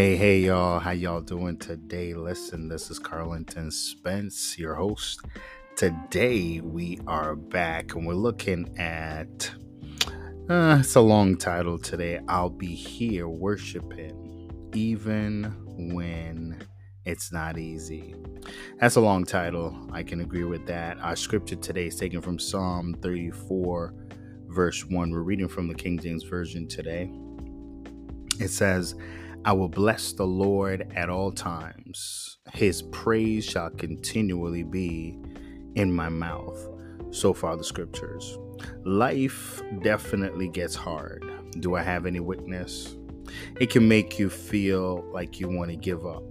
Hey, hey, y'all. How y'all doing today? Listen, this is Carlington Spence, your host. Today we are back and we're looking at uh, it's a long title today. I'll be here worshiping even when it's not easy. That's a long title. I can agree with that. Our scripture today is taken from Psalm 34, verse 1. We're reading from the King James Version today. It says, I will bless the Lord at all times. His praise shall continually be in my mouth. So far, the scriptures. Life definitely gets hard. Do I have any witness? It can make you feel like you want to give up.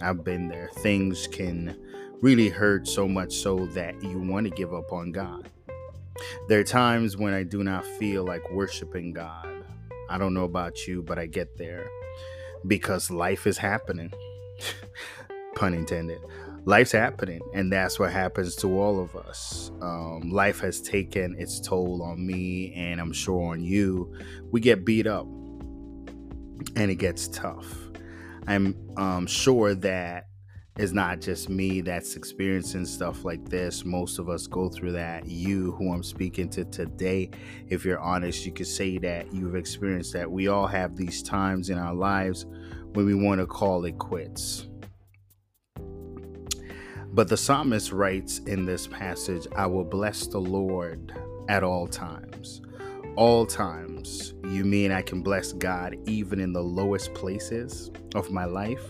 I've been there. Things can really hurt so much so that you want to give up on God. There are times when I do not feel like worshiping God. I don't know about you, but I get there because life is happening. Pun intended. Life's happening, and that's what happens to all of us. Um, life has taken its toll on me, and I'm sure on you. We get beat up, and it gets tough. I'm um, sure that it's not just me that's experiencing stuff like this. Most of us go through that. You, who I'm speaking to today, if you're honest, you could say that you've experienced that. We all have these times in our lives when we want to call it quits. But the psalmist writes in this passage, I will bless the Lord at all times. All times. You mean I can bless God even in the lowest places of my life?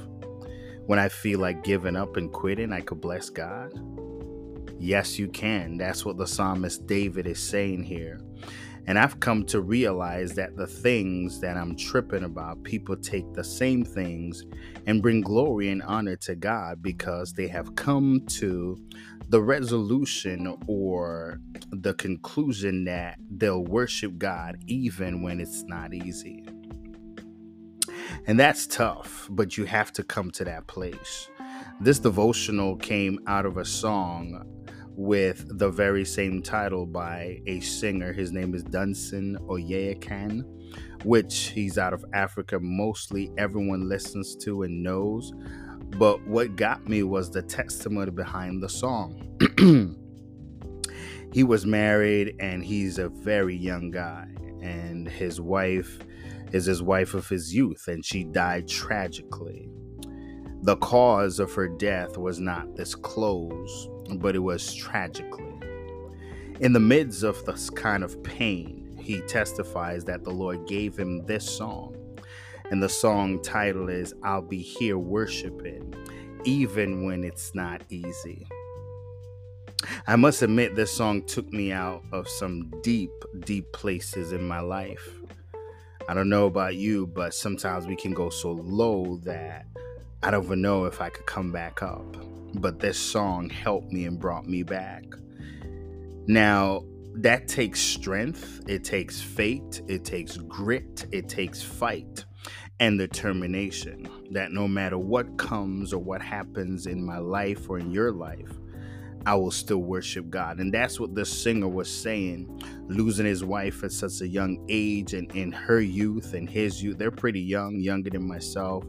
When I feel like giving up and quitting, I could bless God? Yes, you can. That's what the psalmist David is saying here. And I've come to realize that the things that I'm tripping about, people take the same things and bring glory and honor to God because they have come to the resolution or the conclusion that they'll worship God even when it's not easy. And that's tough, but you have to come to that place. This devotional came out of a song with the very same title by a singer. His name is Dunsin Oyekan, which he's out of Africa. Mostly everyone listens to and knows. But what got me was the testimony behind the song. he was married and he's a very young guy, and his wife is his wife of his youth, and she died tragically. The cause of her death was not disclosed, but it was tragically. In the midst of this kind of pain, he testifies that the Lord gave him this song. And the song title is I'll Be Here Worshiping, even when it's not easy. I must admit, this song took me out of some deep, deep places in my life. I don't know about you, but sometimes we can go so low that I don't even know if I could come back up but this song helped me and brought me back. Now, that takes strength, it takes faith, it takes grit, it takes fight and determination that no matter what comes or what happens in my life or in your life, I will still worship God. And that's what the singer was saying. Losing his wife at such a young age and in her youth and his youth, they're pretty young, younger than myself,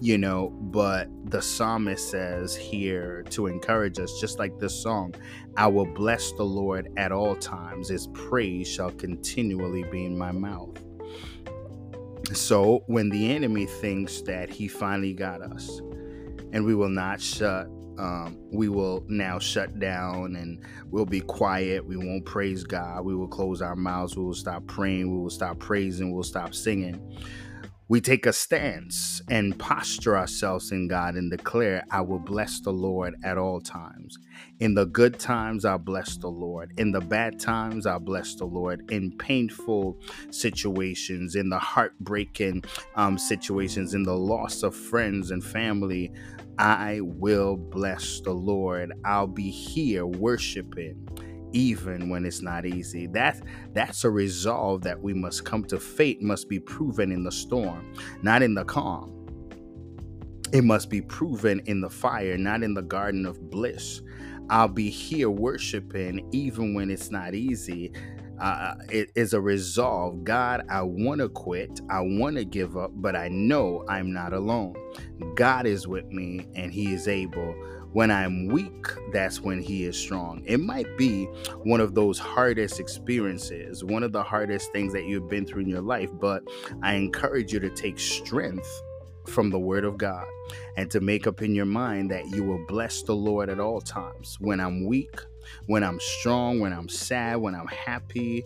you know. But the psalmist says here to encourage us, just like this song, I will bless the Lord at all times. His praise shall continually be in my mouth. So when the enemy thinks that he finally got us and we will not shut um, we will now shut down and we'll be quiet. We won't praise God. We will close our mouths. We will stop praying. We will stop praising. We'll stop singing we take a stance and posture ourselves in God and declare, I will bless the Lord at all times. In the good times, I'll bless the Lord. In the bad times, I'll bless the Lord. In painful situations, in the heartbreaking um, situations, in the loss of friends and family, I will bless the Lord. I'll be here worshiping even when it's not easy. That that's a resolve that we must come to. Faith must be proven in the storm, not in the calm. It must be proven in the fire, not in the garden of bliss. I'll be here worshiping even when it's not easy. Uh, it is a resolve. God, I want to quit. I want to give up, but I know I'm not alone. God is with me and He is able when I'm weak, that's when He is strong. It might be one of those hardest experiences, one of the hardest things that you've been through in your life, but I encourage you to take strength from the Word of God and to make up in your mind that you will bless the Lord at all times. When I'm weak, when I'm strong, when I'm sad, when I'm happy,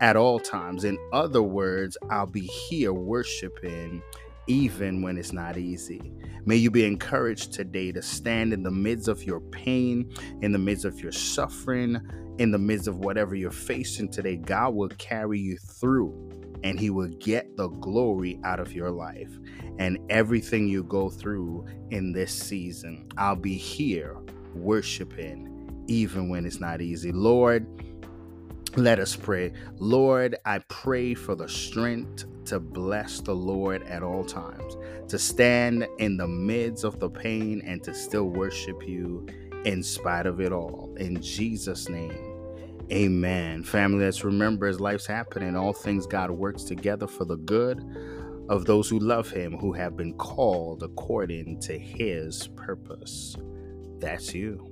at all times. In other words, I'll be here worshiping even when it's not easy. May you be encouraged today to stand in the midst of your pain, in the midst of your suffering, in the midst of whatever you're facing today. God will carry you through and He will get the glory out of your life and everything you go through in this season. I'll be here worshiping even when it's not easy. Lord, let us pray. Lord, I pray for the strength to bless the Lord at all times, to stand in the midst of the pain and to still worship you in spite of it all. In Jesus' name, Amen. Family, let's remember as life's happening, all things God works together for the good of those who love Him, who have been called according to His purpose. That's you.